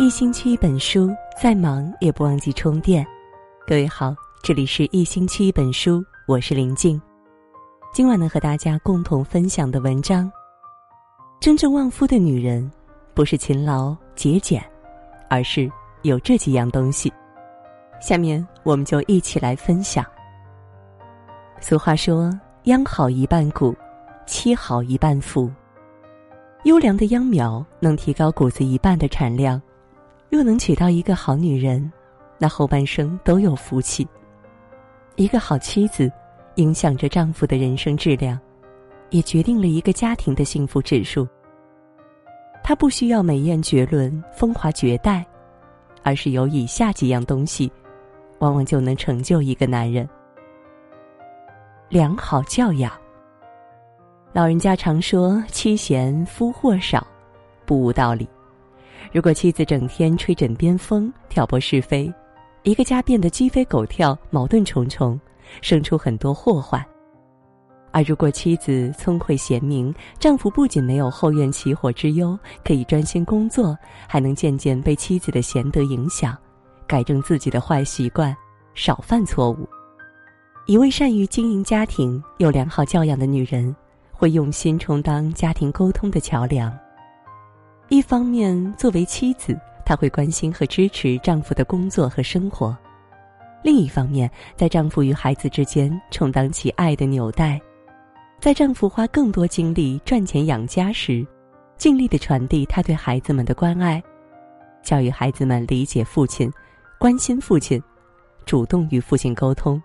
一星期一本书，再忙也不忘记充电。各位好，这里是一星期一本书，我是林静。今晚呢，和大家共同分享的文章：真正旺夫的女人，不是勤劳节俭，而是有这几样东西。下面我们就一起来分享。俗话说：“秧好一半谷，妻好一半福。”优良的秧苗能提高谷子一半的产量。若能娶到一个好女人，那后半生都有福气。一个好妻子，影响着丈夫的人生质量，也决定了一个家庭的幸福指数。她不需要美艳绝伦、风华绝代，而是有以下几样东西，往往就能成就一个男人：良好教养。老人家常说“妻贤夫祸少”，不无道理。如果妻子整天吹枕边风、挑拨是非，一个家变得鸡飞狗跳、矛盾重重，生出很多祸患；而如果妻子聪慧贤明，丈夫不仅没有后院起火之忧，可以专心工作，还能渐渐被妻子的贤德影响，改正自己的坏习惯，少犯错误。一位善于经营家庭、有良好教养的女人，会用心充当家庭沟通的桥梁。一方面，作为妻子，她会关心和支持丈夫的工作和生活；另一方面，在丈夫与孩子之间充当起爱的纽带，在丈夫花更多精力赚钱养家时，尽力的传递她对孩子们的关爱，教育孩子们理解父亲，关心父亲，主动与父亲沟通。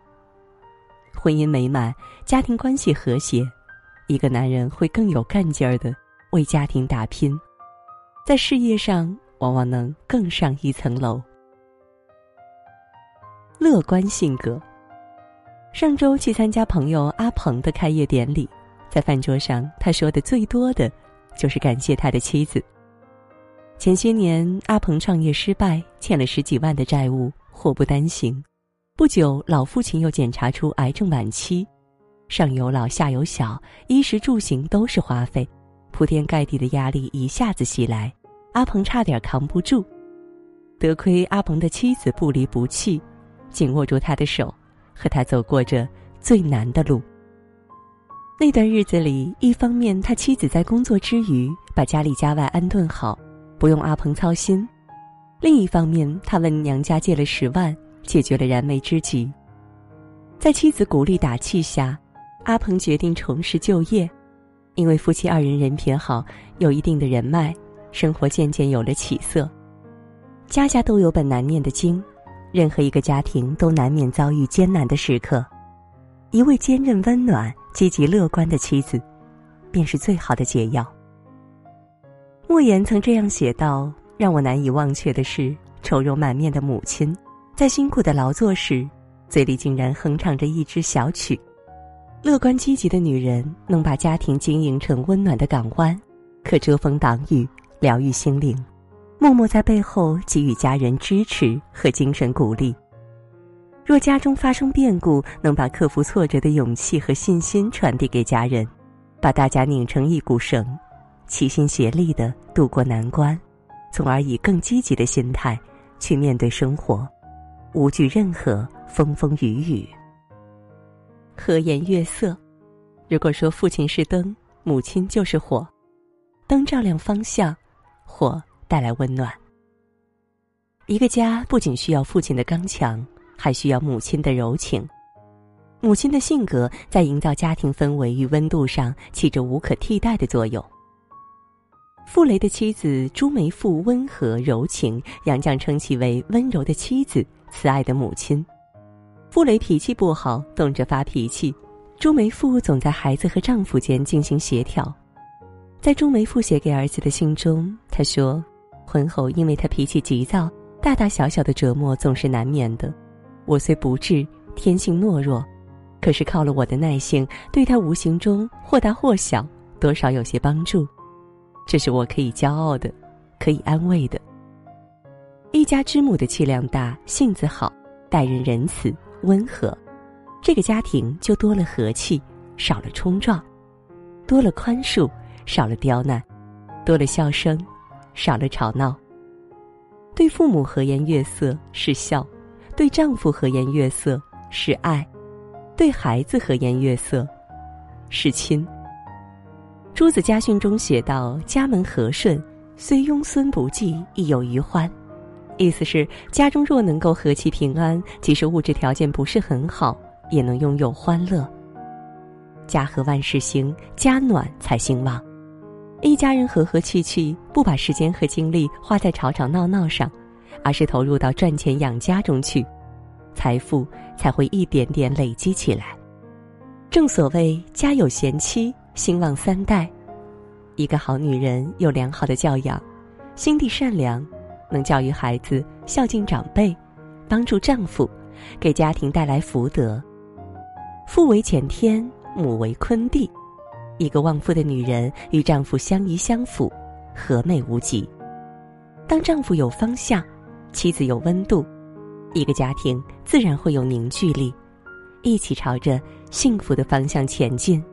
婚姻美满，家庭关系和谐，一个男人会更有干劲儿的为家庭打拼。在事业上，往往能更上一层楼。乐观性格。上周去参加朋友阿鹏的开业典礼，在饭桌上，他说的最多的，就是感谢他的妻子。前些年，阿鹏创业失败，欠了十几万的债务，祸不单行。不久，老父亲又检查出癌症晚期，上有老下有小，衣食住行都是花费。铺天盖地的压力一下子袭来，阿鹏差点扛不住。得亏阿鹏的妻子不离不弃，紧握住他的手，和他走过这最难的路。那段日子里，一方面他妻子在工作之余把家里家外安顿好，不用阿鹏操心；另一方面，他问娘家借了十万，解决了燃眉之急。在妻子鼓励打气下，阿鹏决定重拾就业。因为夫妻二人人品好，有一定的人脉，生活渐渐有了起色。家家都有本难念的经，任何一个家庭都难免遭遇艰难的时刻。一位坚韧、温暖、积极、乐观的妻子，便是最好的解药。莫言曾这样写道：“让我难以忘却的是，愁容满面的母亲，在辛苦的劳作时，嘴里竟然哼唱着一支小曲。”乐观积极的女人能把家庭经营成温暖的港湾，可遮风挡雨，疗愈心灵，默默在背后给予家人支持和精神鼓励。若家中发生变故，能把克服挫折的勇气和信心传递给家人，把大家拧成一股绳，齐心协力的渡过难关，从而以更积极的心态去面对生活，无惧任何风风雨雨。和颜悦色。如果说父亲是灯，母亲就是火，灯照亮方向，火带来温暖。一个家不仅需要父亲的刚强，还需要母亲的柔情。母亲的性格在营造家庭氛围与温度上起着无可替代的作用。傅雷的妻子朱梅馥温和柔情，杨绛称其为温柔的妻子，慈爱的母亲。傅雷脾气不好，动辄发脾气。朱梅馥总在孩子和丈夫间进行协调。在朱梅馥写给儿子的信中，他说：“婚后因为他脾气急躁，大大小小的折磨总是难免的。我虽不智，天性懦弱，可是靠了我的耐性，对他无形中或大或小，多少有些帮助。这是我可以骄傲的，可以安慰的。一家之母的气量大，性子好，待人仁慈。”温和，这个家庭就多了和气，少了冲撞；多了宽恕，少了刁难；多了笑声，少了吵闹。对父母和颜悦色是孝，对丈夫和颜悦色是爱，对孩子和颜悦色是亲。朱子家训中写道：“家门和顺，虽庸孙不济，亦有余欢。”意思是家中若能够和气平安，即使物质条件不是很好，也能拥有欢乐。家和万事兴，家暖才兴旺。一家人和和气气，不把时间和精力花在吵吵闹闹上，而是投入到赚钱养家中去，财富才会一点点累积起来。正所谓家有贤妻，兴旺三代。一个好女人有良好的教养，心地善良，能教育孩子孝敬长辈，帮助丈夫，给家庭带来福德。父为乾天，母为坤地。一个旺夫的女人与丈夫相依相辅，和美无极。当丈夫有方向，妻子有温度，一个家庭自然会有凝聚力，一起朝着幸福的方向前进。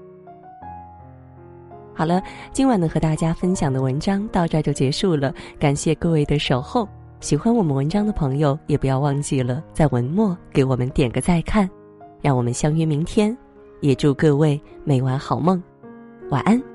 好了，今晚呢和大家分享的文章到这儿就结束了，感谢各位的守候。喜欢我们文章的朋友，也不要忘记了在文末给我们点个再看，让我们相约明天。也祝各位每晚好梦。晚安。